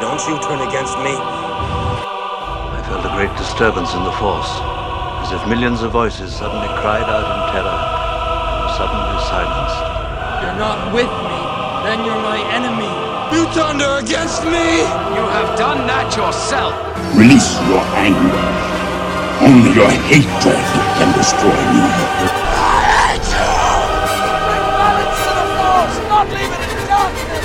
Don't you turn against me. I felt a great disturbance in the force, as if millions of voices suddenly cried out in terror and were suddenly silenced. You're not with me, then you're my enemy. You turned her against me! You have done that yourself. Release your anger. Only your hatred can destroy me. balance to the force, not leave it in darkness.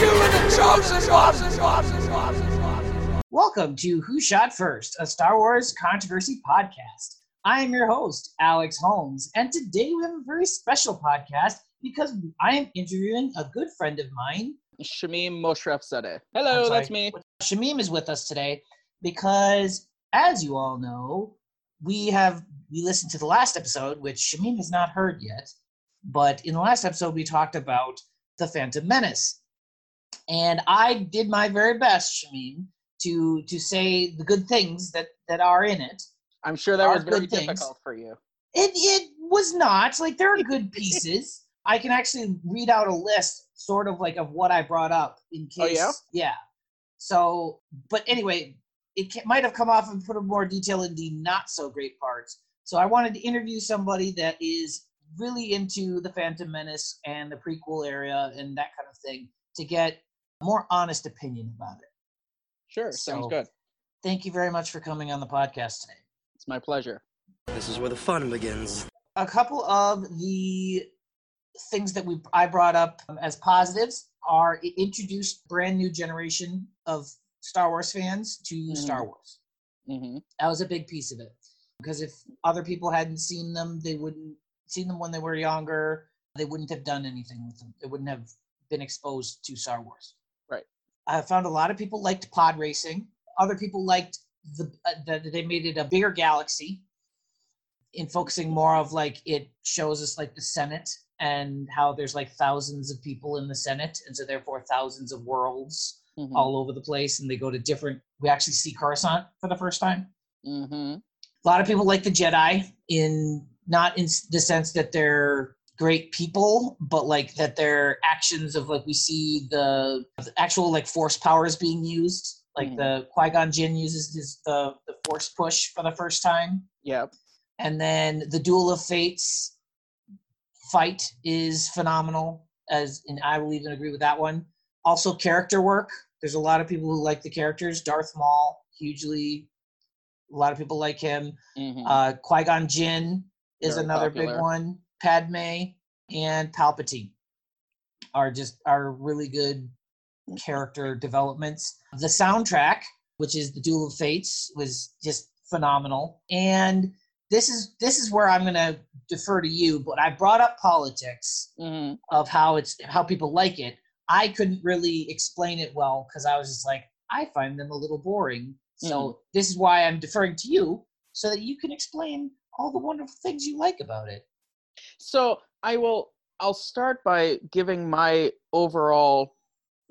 You are the chosen ones. Welcome to Who Shot First, a Star Wars controversy podcast. I am your host, Alex Holmes, and today we have a very special podcast because I am interviewing a good friend of mine. Shamim Moshref Zadeh. Hello, that's me. Shamim is with us today because, as you all know, we have we listened to the last episode, which Shamim has not heard yet. But in the last episode, we talked about the Phantom Menace, and I did my very best, Shamim, to to say the good things that that are in it. I'm sure that was very things. difficult for you. It it was not like there are good pieces. I can actually read out a list, sort of like of what I brought up in case. Oh, yeah? Yeah. So, but anyway, it ca- might have come off and put a more detail in the not so great parts. So I wanted to interview somebody that is really into the Phantom Menace and the prequel area and that kind of thing to get more honest opinion about it. Sure, sounds good. Thank you very much for coming on the podcast today. It's my pleasure. This is where the fun begins. a couple of the things that we I brought up as positives are it introduced brand new generation of Star Wars fans to Mhm. Star Wars. hmm That was a big piece of it because if other people hadn't seen them, they wouldn't seen them when they were younger. They wouldn't have done anything with them. They wouldn't have been exposed to Star Wars. I found a lot of people liked pod racing. Other people liked the uh, that they made it a bigger galaxy in focusing more of like it shows us like the Senate and how there's like thousands of people in the Senate and so therefore thousands of worlds hmm all over the place and they go to different we actually see Coruscant for the first time. hmm A lot of people like the Jedi in not in the sense that they're great people, but like that their actions of like we see the, the actual like force powers being used. Like Mhm. the Qui Gon Jinn uses this, the the force push for the first time, Yep. and then the Duel of Fates fight is phenomenal. As and I will even agree with that one. Also, character work. There's a lot of people who like the characters. Darth Maul, hugely. A lot of people like him. hmm Uh, Qui Gon Jinn is Very another big one. Padme and Palpatine are just are really good character developments. The soundtrack, which is the Duel of Fates, was just phenomenal. And this is this is where I'm going to defer to you. But I brought up politics hmm of how it's how people like it. I couldn't really explain it well because I was just like, I find them a little boring. So this is why I'm deferring to you so that you can explain all the wonderful things you like about it. So I will. I'll start by giving my overall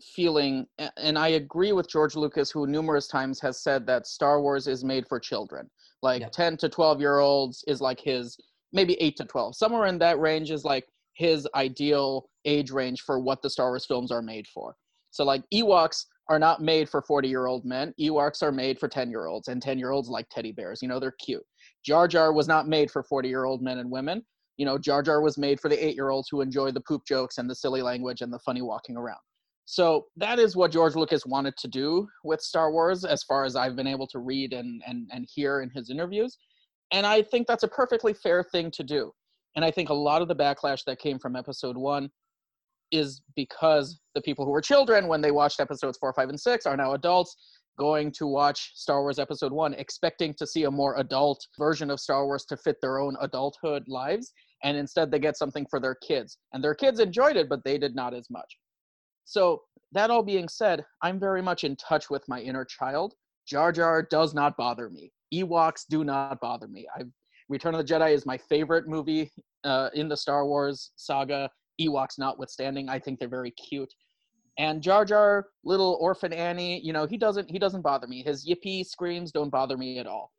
feeling, and I agree with George Lucas, who numerous times has said that Star Wars is made for children. Like Yep. 10 to 12 year olds is like his, maybe 8 to 12. Somewhere in that range is like his ideal age range for what the Star Wars films are made for. So, like, Ewoks are not made for 40 year old men. Ewoks are made for 10 year olds, and 10 year olds like teddy bears. You know, they're cute. Jar Jar was not made for 40 year old men and women. You know, Jar Jar was made for the eight year olds who enjoy the poop jokes and the silly language and the funny walking around. So that is what George Lucas wanted to do with Star Wars, as far as I've been able to read and, and, and hear in his interviews. And I think that's a perfectly fair thing to do. And I think a lot of the backlash that came from episode one is because the people who were children when they watched episodes four, five, and six are now adults going to watch Star Wars episode one, expecting to see a more adult version of Star Wars to fit their own adulthood lives. And instead, they get something for their kids. And their kids enjoyed it, but they did not as much. So, that all being said, I'm very much in touch with my inner child. Jar Jar does not bother me. Ewoks do not bother me. I've, Return of the Jedi is my favorite movie uh, in the Star Wars saga. Ewoks notwithstanding, I think they're very cute. And Jar Jar, little orphan Annie, you know, he doesn't he doesn't bother me. His yippee screams don't bother me at all.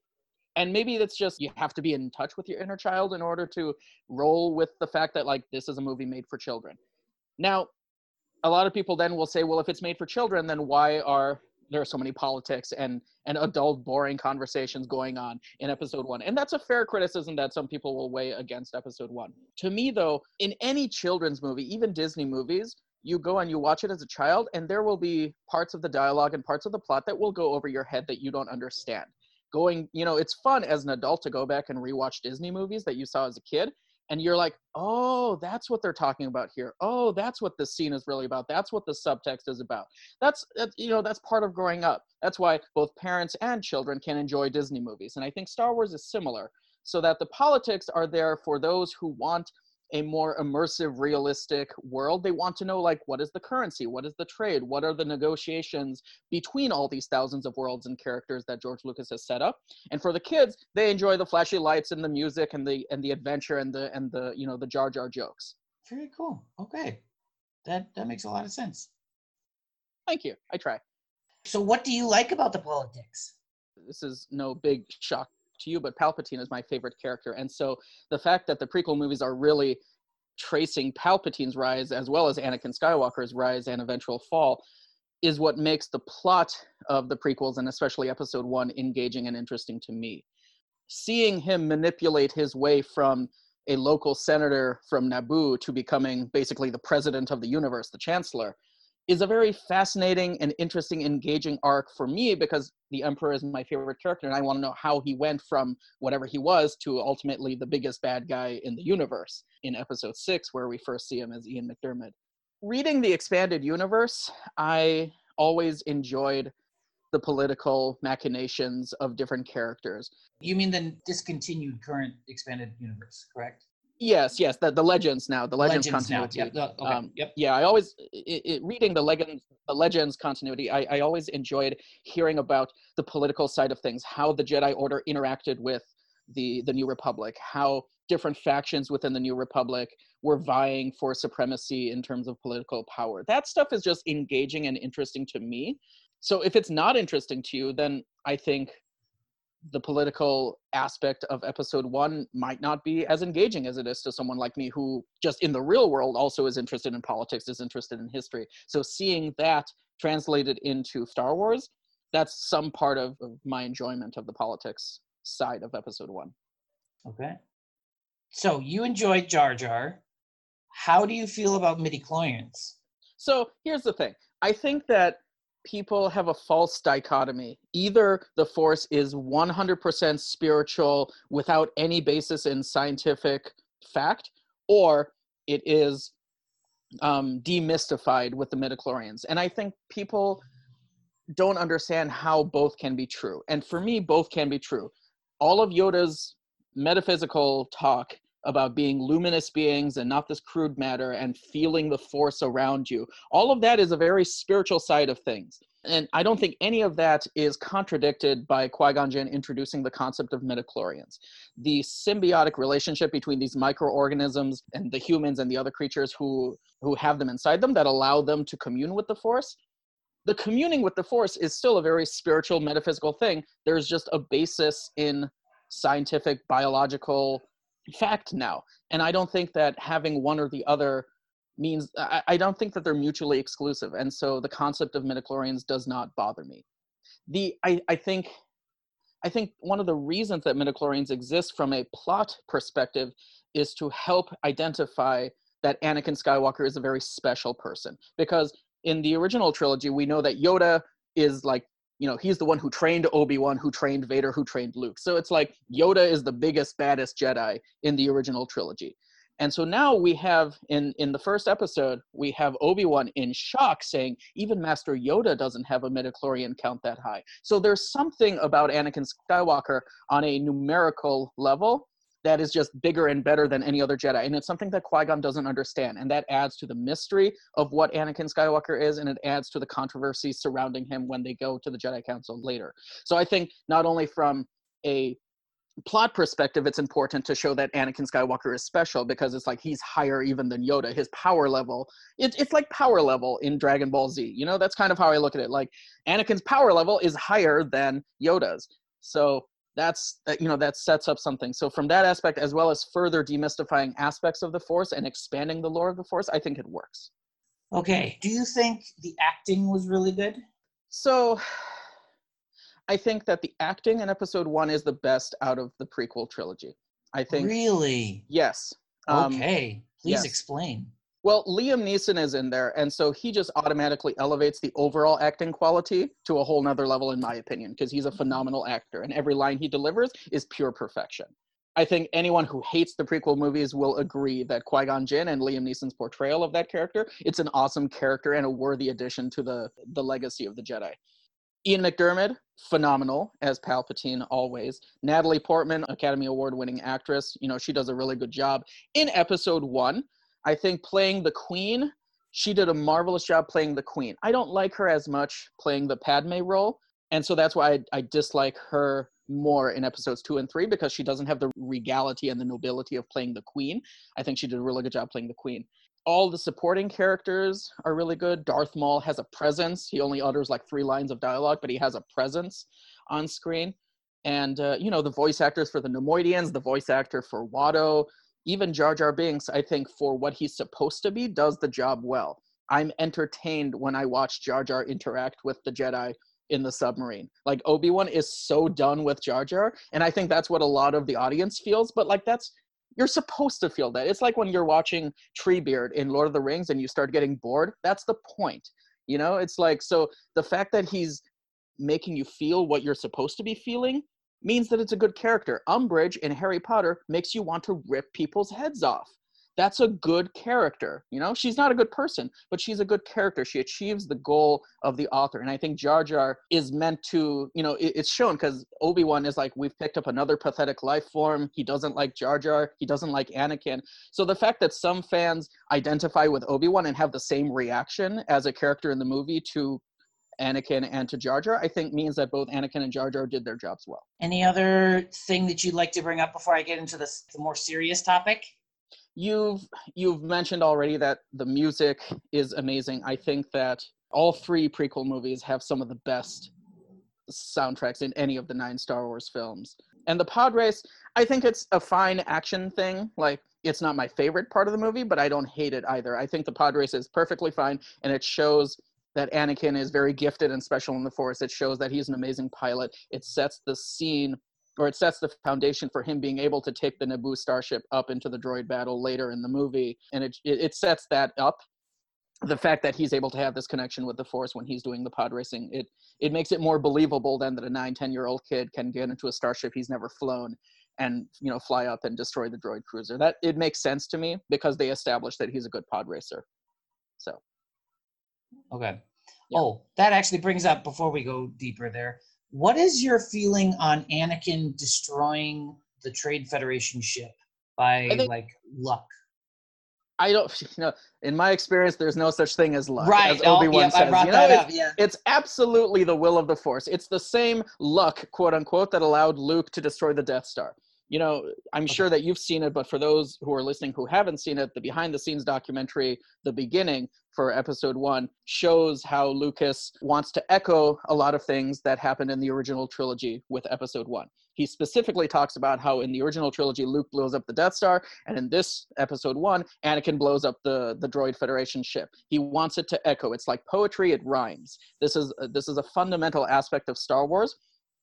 And maybe that's just you have to be in touch with your inner child in order to roll with the fact that like this is a movie made for children. Now, a lot of people then will say, well, if it's made for children, then why are there are so many politics and and adult boring conversations going on in episode one? And that's a fair criticism that some people will weigh against episode one. To me though in any children's movie even disney movies you go and you watch it as a child and there will be parts of the dialogue and parts of the plot that will go over your head that you don't understand going you know it's fun as an adult to go back and rewatch disney movies that you saw as a kid and you're like oh that's what they're talking about here. Oh that's what this scene is really about. That's what the subtext is about. That's, that's you know that's part of growing up. That's why both parents and children can enjoy disney movies and i think star wars is similar so that the politics are there for those who want a more immersive realistic world they want to know like what is the currency what is the trade what are the negotiations between all these thousands of worlds and characters that george lucas has set up and for the kids they enjoy the flashy lights and the music and the and the adventure and the and the you know the jar jar jokes Very cool. Okay. That that makes a lot of sense. thank you i try So what do you like about the politics? this is no big shock to you, but Palpatine is my favorite character. And so the fact that the prequel movies are really tracing Palpatine's rise as well as Anakin Skywalker's rise and eventual fall is what makes the plot of the prequels and especially episode 1 engaging and interesting to me. Seeing him manipulate his way from a local senator from Naboo to becoming basically the president of the universe, the chancellor, is a very fascinating and interesting, engaging arc for me because the Emperor is my favorite character, and I want to know how he went from whatever he was to ultimately the biggest bad guy in the universe in episode six, where we first see him as Ian McDiarmid. Reading the expanded universe, I always enjoyed the political machinations of different characters. You mean the discontinued current expanded universe, correct? Yes, yes, the, the legends now, the legends, Legends now. continuity. Yep. the- okay, Um, yep. yeah i always i i reading the legends the legends continuity I, I always enjoyed hearing about the political side of things how the jedi order interacted with the the new republic how different factions within the new republic were vying for supremacy in terms of political power that stuff is just engaging and interesting to me so if it's not interesting to you then i think the political aspect of episode one might not be as engaging as it is to someone like me who just in the real world also is interested in politics is interested in history so seeing that translated into star wars that's some part of, of my enjoyment of the politics side of episode one Okay. So you enjoyed Jar Jar. How do you feel about midichlorians? So here's the thing. I think that people have a false dichotomy. Either the force is 100% spiritual without any basis in scientific fact, or it is um, demystified with the midichlorians. And I think people don't understand how both can be true. And for me, both can be true. All of Yoda's metaphysical talk about being luminous beings and not this crude matter and feeling the force around you. All of that is a very spiritual side of things. And I don't think any of that is contradicted by Qui Gon Jinn introducing the concept of midichlorians. The symbiotic relationship between these microorganisms and the humans and the other creatures who, who have them inside them that allow them to commune with the force. The communing with the force is still a very spiritual, metaphysical thing. There's just a basis in scientific, biological fact now. And I don't think that having one or the other means, I, I don't think that they're mutually exclusive. And so the concept of midichlorians does not bother me. The, I, I think, I think one of the reasons that midichlorians exist from a plot perspective is to help identify that Anakin Skywalker is a very special person. Because in the original trilogy, we know that Yoda is like you know he's the one who trained obi-wan who trained vader who trained luke. So it's like yoda is the biggest baddest jedi in the original trilogy. And so now we have in in the first episode we have obi-wan in shock saying even master yoda doesn't have a midichlorian count that high. So there's something about anakin skywalker on a numerical level that is just bigger and better than any other Jedi. And it's something that Qui Gon doesn't understand. And that adds to the mystery of what Anakin Skywalker is, and it adds to the controversy surrounding him when they go to the Jedi Council later. So I think not only from a plot perspective, it's important to show that Anakin Skywalker is special because it's like he's higher even than Yoda. His power level, it, it's like power level in Dragon Ball Z. You know, that's kind of how I look at it. Like Anakin's power level is higher than Yoda's. So that's you know that sets up something so from that aspect as well as further demystifying aspects of the force and expanding the lore of the force i think it works Okay. Do you think the acting was really good? So I think that the acting in episode one is the best out of the prequel trilogy. I think Really? yes. Um, Okay. Please yes. explain. Well, Liam Neeson is in there, and so he just automatically elevates the overall acting quality to a whole nother level, in my opinion, because he's a phenomenal actor, and every line he delivers is pure perfection. I think anyone who hates the prequel movies will agree that Qui Gon Jinn and Liam Neeson's portrayal of that character, it's an awesome character and a worthy addition to the the legacy of the Jedi. Ian McDiarmid, phenomenal as Palpatine always. Natalie Portman, Academy Award winning actress, you know, she does a really good job. In episode one, I think playing the Queen, she did a marvelous job playing the Queen. I don't like her as much playing the Padme role, and so that's why I, I dislike her more in episodes two and three because she doesn't have the regality and the nobility of playing the Queen. I think she did a really good job playing the Queen. All the supporting characters are really good. Darth Maul has a presence. He only utters like three lines of dialogue, but he has a presence on screen. And uh, you know the voice actors for the Neimoidians, the voice actor for Watto, even Jar Jar Binks, I think for what he's supposed to be, does the job well. I'm entertained when I watch Jar Jar interact with the Jedi in the submarine. Like Obi Wan is so done with Jar Jar, and I think that's what a lot of the audience feels. But like that's you're supposed to feel that. It's like when you're watching Treebeard in Lord of the Rings and you start getting bored. That's the point. You know, it's like so the fact that he's making you feel what you're supposed to be feeling means that it's a good character. Umbridge in Harry Potter makes you want to rip people's heads off. That's a good character. You know, she's not a good person, but she's a good character. She achieves the goal of the author. And I think Jar Jar is meant to, you know, it's shown because Obi Wan is like, we've picked up another pathetic life form. He doesn't like Jar Jar. He doesn't like Anakin. So the fact that some fans identify with Obi Wan and have the same reaction as a character in the movie to Anakin and to Jar Jar, I think means that both Anakin and Jar Jar did their jobs well. Any other thing that you'd like to bring up before I get into this the more serious topic? You've you've mentioned already that the music is amazing. I think that all three prequel movies have some of the best soundtracks in any of the nine Star Wars films. And the pod race, I think it's a fine action thing. Like it's not my favorite part of the movie, but I don't hate it either. I think the pod race is perfectly fine and it shows that Anakin is very gifted and special in the Force. It shows that he's an amazing pilot. It sets the scene or it sets the foundation for him being able to take the Naboo starship up into the droid battle later in the movie, and it it, sets that up. The fact that he's able to have this connection with the Force when he's doing the pod racing, it it makes it more believable than that a nine, ten year old kid can get into a starship he's never flown and you know fly up and destroy the droid cruiser. That it makes sense to me because they established that he's a good pod racer. So Okay. Yeah. Oh, that actually brings up before we go deeper there. What is your feeling on Anakin destroying the Trade Federation ship by think- like luck? I don't you know in my experience there's no such thing as luck. right. As Oh, Obi-Wan yep, I says. You know, it's- Yeah. It's absolutely the will of the Force. It's the same luck, quote unquote, that allowed Luke to destroy the Death Star. You know, I'm uh-huh. sure that you've seen it, but for those who are listening who haven't seen it, the behind the scenes documentary, The Beginning, for episode one, shows how Lucas wants to echo a lot of things that happened in the original trilogy with episode one. He specifically talks about how in the original trilogy, Luke blows up the Death Star, and in this episode one, Anakin blows up the, the Droid Federation ship. He wants it to echo. It's like poetry, it rhymes. This is, this is a fundamental aspect of Star Wars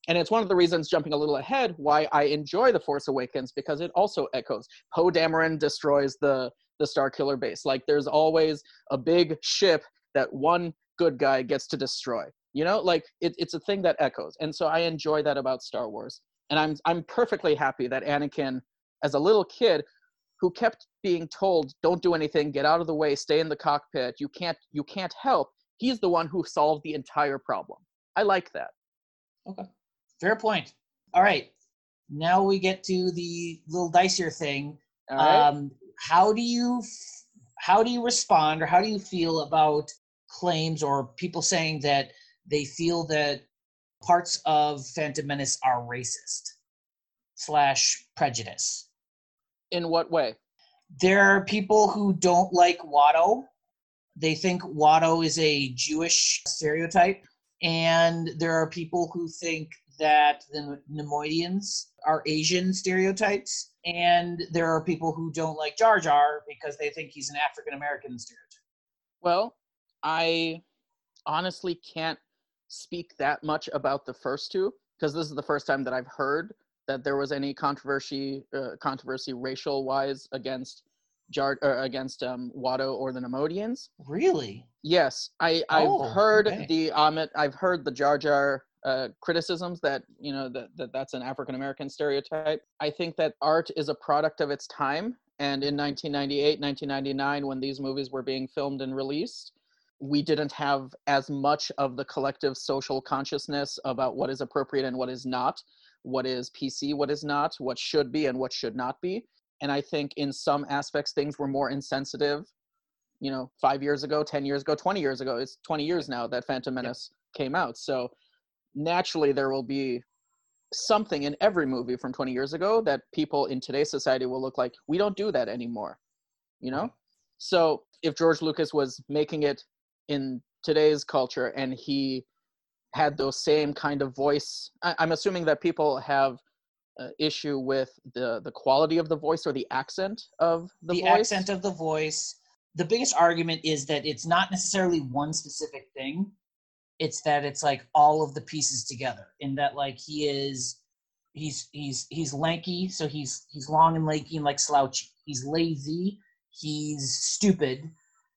and it's one of the reasons jumping a little ahead why i enjoy the force awakens because it also echoes. Poe dameron destroys the the star killer base. Like there's always a big ship that one good guy gets to destroy you know? Like it, it's a thing that echoes. And so i enjoy that about star wars. And i'm i'm perfectly happy that anakin as a little kid who kept being told don't do anything get out of the way stay in the cockpit you can't you can't help he's the one who solved the entire problem. I like that. Okay. Fair point. All right. Now we get to the little dicier thing. all right Um, how do you how do you respond or how do you feel about claims or people saying that they feel that parts of Phantom Menace are racist slash prejudice? in what way There are people who don't like Watto. They think Watto is a Jewish stereotype. And there are people who think that the Neimoidians are Asian stereotypes. And there are people who don't like Jar Jar because they think he's an African American stereotype. Well, I honestly can't speak that much about the first two because this is the first time that I've heard that there was any controversy, uh, controversy racial wise against Jar uh, against um, Watto or the Neimoidians. Really? Yes, I Oh, I've heard okay. the Amit. I've heard the Jar Jar uh, criticisms that you know that, that that's an African American stereotype. I think that art is a product of its time, and in 1998, 1999, when these movies were being filmed and released, we didn't have as much of the collective social consciousness about what is appropriate and what is not, what is PC, what is not, what should be and what should not be. And I think in some aspects things were more insensitive you know, five years ago, 10 years ago, 20 years ago. It's 20 years now that Phantom Menace came out. So naturally, there will be something in every movie from 20 years ago that people in today's society will look like, we don't do that anymore, you know? So if George Lucas was making it in today's culture and he had those same kind of voice, I, I'm assuming that people have. Uh, issue with the the quality of the voice or the accent of the, voice. the voice. accent of the voice. The biggest argument is that it's not necessarily one specific thing. It's that it's like all of the pieces together. In that, like he is, he's he's he's lanky, so he's he's long and lanky and like slouchy. He's lazy. He's stupid.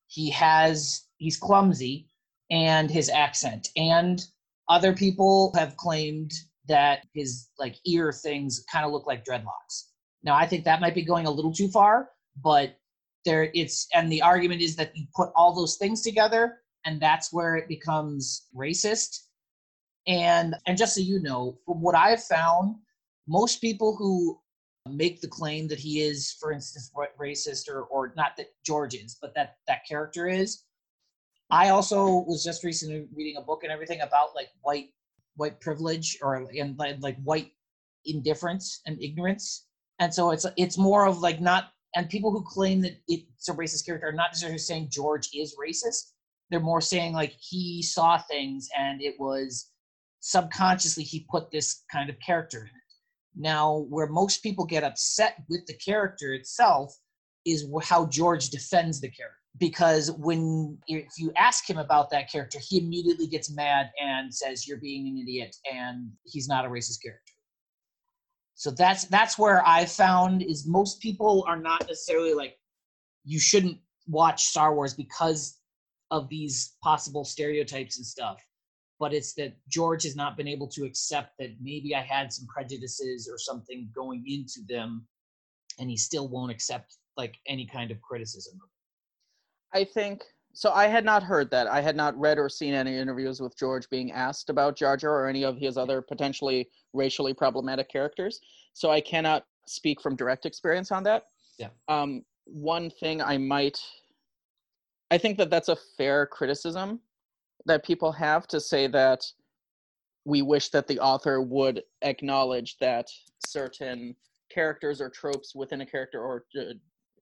He has he's clumsy, and his accent. And other people have claimed that his like ear things kind of look like dreadlocks. Now, I think that might be going a little too far, but there it's and the argument is that you put all those things together and that's where it becomes racist. And and just so you know, from what I've found, most people who make the claim that he is, for instance, racist or or not that George is, but that that character is. I also was just recently reading a book and everything about like white white privilege or and like, white indifference and ignorance and so it's it's more of like not and people who claim that it's a racist character are not necessarily saying george is racist they're more saying like he saw things and it was subconsciously he put this kind of character in it. Now where most people get upset with the character itself is how george defends the character because when if you ask him about that character he immediately gets mad and says you're being an idiot and he's not a racist character. So that's that's where i found is most people are not necessarily like you shouldn't watch star wars because of these possible stereotypes and stuff but it's that george has not been able to accept that maybe i had some prejudices or something going into them and he still won't accept like any kind of criticism I think so. I had not heard that. I had not read or seen any interviews with George being asked about Jar Jar or any of his other potentially racially problematic characters. So I cannot speak from direct experience on that. Yeah. Um, one thing I might, I think that that's a fair criticism that people have to say that we wish that the author would acknowledge that certain characters or tropes within a character or uh,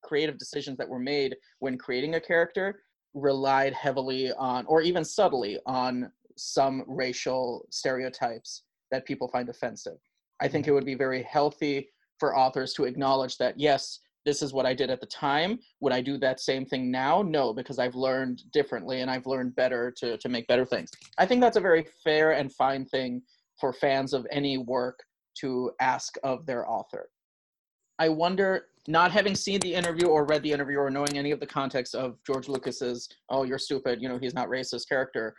creative decisions that were made when creating a character relied heavily on or even subtly on some racial stereotypes that people find offensive. I think it would be very healthy for authors to acknowledge that yes this is what i did at the time would i do that same thing now no because i've learned differently and i've learned better to, to make better things i think that's a very fair and fine thing for fans of any work to ask of their author I wonder, not having seen the interview or read the interview or knowing any of the context of George Lucas's "Oh, you're stupid," you know, he's not racist character.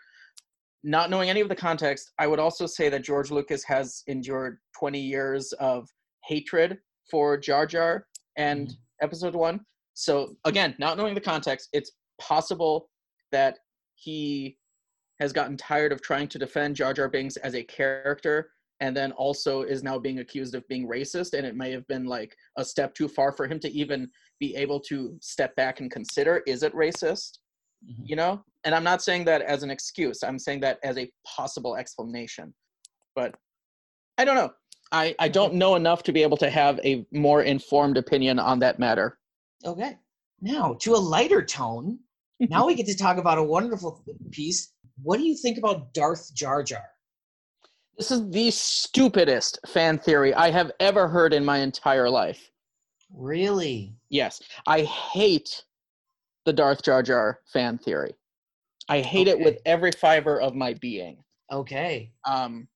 Not knowing any of the context, I would also say that George Lucas has endured 20 years of hatred for Jar Jar and mm-hmm. Episode One. So again, not knowing the context, it's possible that he has gotten tired of trying to defend Jar Jar Binks as a character and then also is now being accused of being racist and it may have been like a step too far for him to even be able to step back and consider is it racist? Mm-hmm. You know? And i'm not saying that as an excuse. I'm saying that as a possible explanation. But i don't know i i don't know enough to be able to have a more informed opinion on that matter Okay. Now, to a lighter tone, now we get to talk about a wonderful piece. What do you think about Darth Jar Jar? this is the stupidest fan theory i have ever heard in my entire life Really? Yes, I hate the Darth Jar Jar fan theory. I hate it with every fiber of my being. Okay. Um,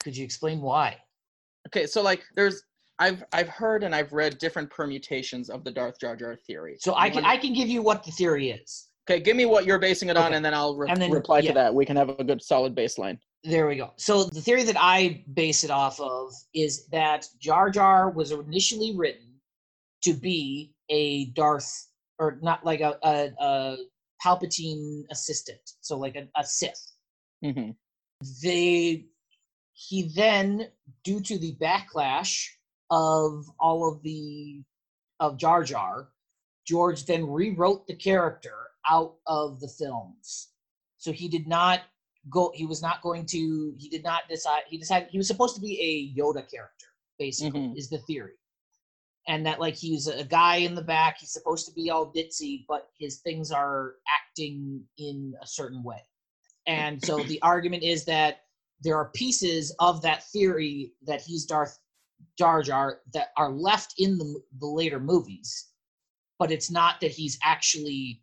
Could you explain why? Okay, so like there's I've I've heard and I've read different permutations of the Darth Jar Jar theory. So I can I can give you what the theory is. okay, give me what you're basing it on, Okay. and then I'll re- And then- reply yeah. to that. We can have a good solid baseline. There we go. So the theory that I base it off of is that Jar Jar was initially written to be a Darth, or not like a, a, a Palpatine assistant, so like a, a Sith. hmm They he then, due to the backlash of all of the of Jar Jar, George then rewrote the character out of the films. So he did not go he was not going to he did not decide he decided he was supposed to be a Yoda character, basically, Mhm. is the theory. And that like he's a guy in the back, he's supposed to be all ditzy, but his things are acting in a certain way. And so the argument is that there are pieces of that theory that he's Darth Jar Jar that are left in the, the later movies, but it's not that he's actually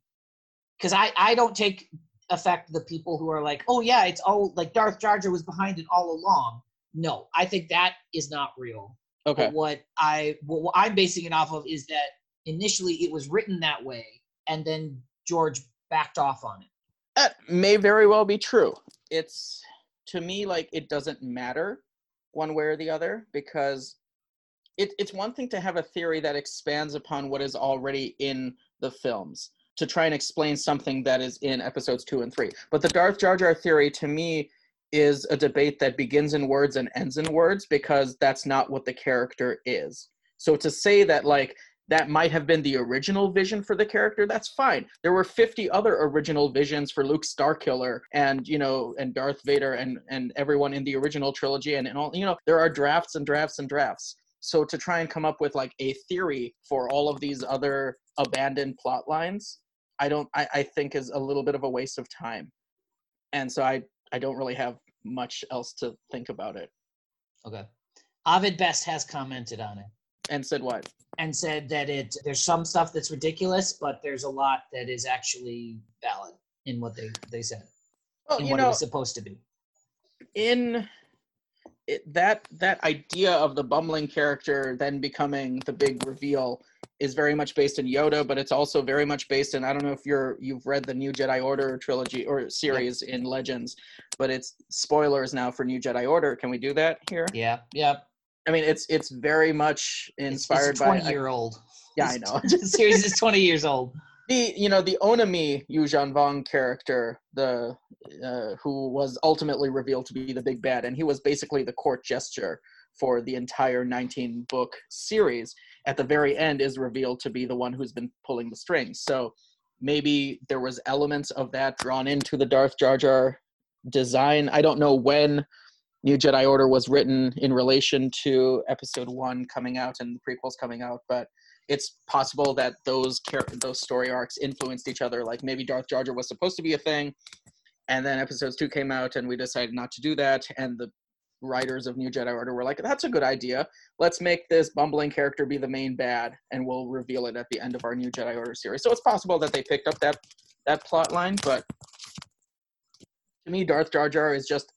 because I I don't take affect the people who are like, oh yeah, it's all like Darth Jar Jar was behind it all along. No, I think that is not real. Okay. But what I what, what I'm basing it off of is that initially it was written that way, and then George backed off on it. That may very well be true. It's to me like it doesn't matter one way or the other because it, it's one thing to have a theory that expands upon what is already in the films to try and explain something that is in episodes two and three. But the Darth Jar Jar theory to me is a debate that begins in words and ends in words because that's not what the character is. So to say that like that might have been the original vision for the character that's fine. There were 50 other original visions for luke starkiller and you know and darth vader and and everyone in the original trilogy and, and all you know there are drafts and drafts and drafts. So to try and come up with like a theory for all of these other abandoned plot lines i don't i, I think is a little bit of a waste of time. And so i i don't really have much else to think about it. Okay. Ovid Best has commented on it and said what and said that it there's some stuff that's ridiculous, but there's a lot that is actually valid in what they they said well in you what it was supposed to be. in it, that that idea of the bumbling character then becoming the big reveal is very much based in Yoda, but it's also very much based in I don't know if you're you've read the New Jedi Order trilogy or series in Legends, but it's spoilers now for New Jedi Order. Can we do that here? Yeah, yeah. I mean, it's it's very much It's- inspired it's a 20 by year old. yeah, I know. the series is 20 years old. the you know the Onimi Yuuzhan Vong character, the uh, who was ultimately revealed to be the big bad, and he was basically the court gesture for the entire 19 book series. At the very end, is revealed to be the one who's been pulling the strings. So maybe there was elements of that drawn into the Darth Jar Jar design. I don't know when New Jedi Order was written in relation to Episode One coming out and the prequels coming out, but it's possible that those char- those story arcs influenced each other. Like maybe Darth Jar Jar was supposed to be a thing, and then episodes two came out, and we decided not to do that. And the writers of New Jedi Order were like, "That's a good idea. Let's make this bumbling character be the main bad, and we'll reveal it at the end of our New Jedi Order series." So it's possible that they picked up that that plot line, but to me, Darth Jar Jar is just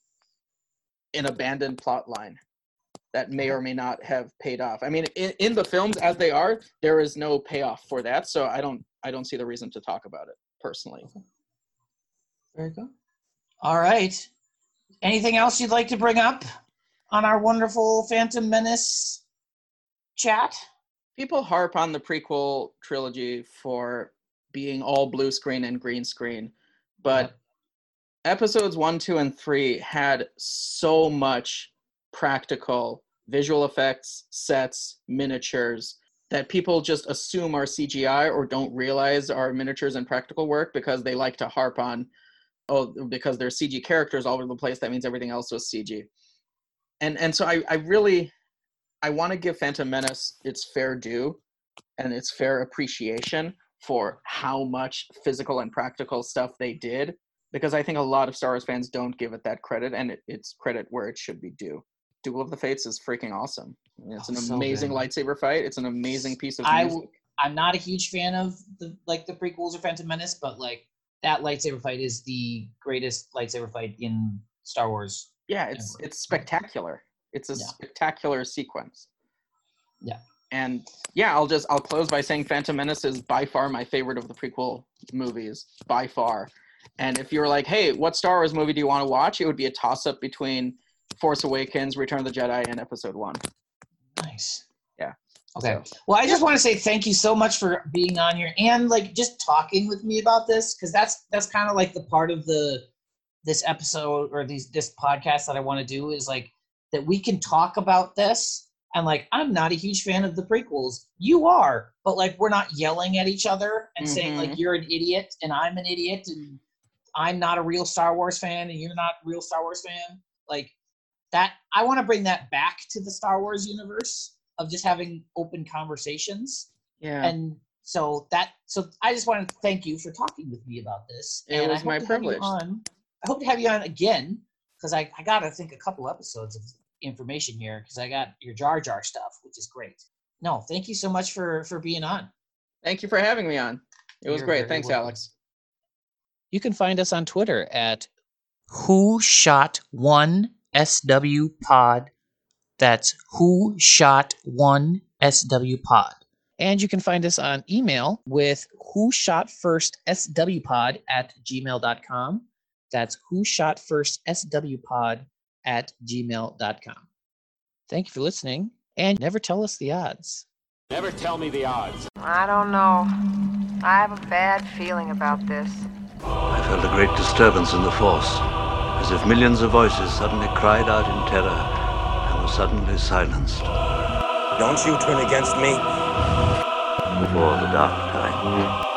an abandoned plot line that may or may not have paid off. I mean, in, in the films as they are, there is no payoff for that, so I don't I don't see the reason to talk about it personally. Very good. All right. Anything else you'd like to bring up on our wonderful Phantom Menace chat? People harp on the prequel trilogy for being all blue screen and green screen, but. Episodes 1, 2 and 3 had so much practical visual effects, sets, miniatures that people just assume are CGI or don't realize are miniatures and practical work because they like to harp on oh because there's CG characters all over the place that means everything else was CG. And and so I I really I want to give Phantom Menace its fair due and its fair appreciation for how much physical and practical stuff they did because I think a lot of Star Wars fans don't give it that credit and it, it's credit where it should be due. Duel of the Fates is freaking awesome. It's Oh, an so amazing good. lightsaber fight. It's an amazing piece of I music. I'm not a huge fan of the like the prequels or Phantom Menace, but like that lightsaber fight is the greatest lightsaber fight in Star Wars. Yeah, it's Ever. it's spectacular. It's a Yeah. spectacular sequence. Yeah. And yeah, I'll just I'll close by saying Phantom Menace is by far my favorite of the prequel movies, by far. And if you were like, "Hey, what Star Wars movie do you want to watch?" It would be a toss up between Force Awakens, Return of the Jedi, and Episode One. Nice. Yeah. Okay. So- Well, I just want to say thank you so much for being on here and like just talking with me about this because that's that's kind of like the part of the this episode or these this podcast that I want to do is like that we can talk about this and like I'm not a huge fan of the prequels. You are, but like we're not yelling at each other and saying like Mhm. you're an idiot and I'm an idiot and I'm not a real Star Wars fan and you're not a real Star Wars fan. Like that I want to bring that back to the Star Wars universe of just having open conversations. Yeah. And so that so I just want to thank you for talking with me about this. It and was my to have you privilege. On, I hope to have you on again because I, I got I think a couple episodes of information here because I got your Jar Jar stuff, which is great. No, thank you so much for for being on. Thank you for having me on. It was You're great. Thanks, welcome. Alex. You can find us on Twitter at Who Shot One SW Pod. That's Who Shot One SW Pod. And you can find us on email with Who Shot First SW Pod at gmail.com. That's Who Shot First SW Pod at gmail.com. Thank you for listening and never tell us the odds. Never tell me the odds. I don't know. I have a bad feeling about this. I felt a great disturbance in the force, as if millions of voices suddenly cried out in terror and were suddenly silenced. Don't you turn against me. Before the dark time.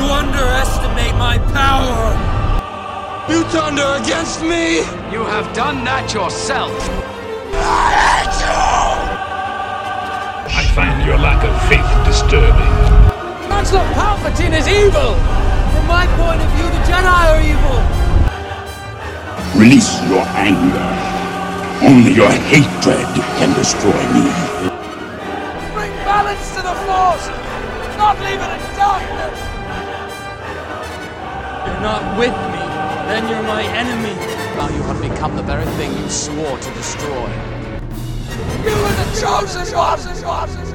You underestimate my power! You thunder against me! You have done that yourself. I find your lack of faith disturbing. Chancellor Palpatine is evil! From my point of view, the Jedi are evil! Release your anger. Only your hatred can destroy me. Bring balance to the force! Not leave it in darkness! You're not with me, then you're my enemy. Now you have become the very thing you swore to destroy. You are the chosen one!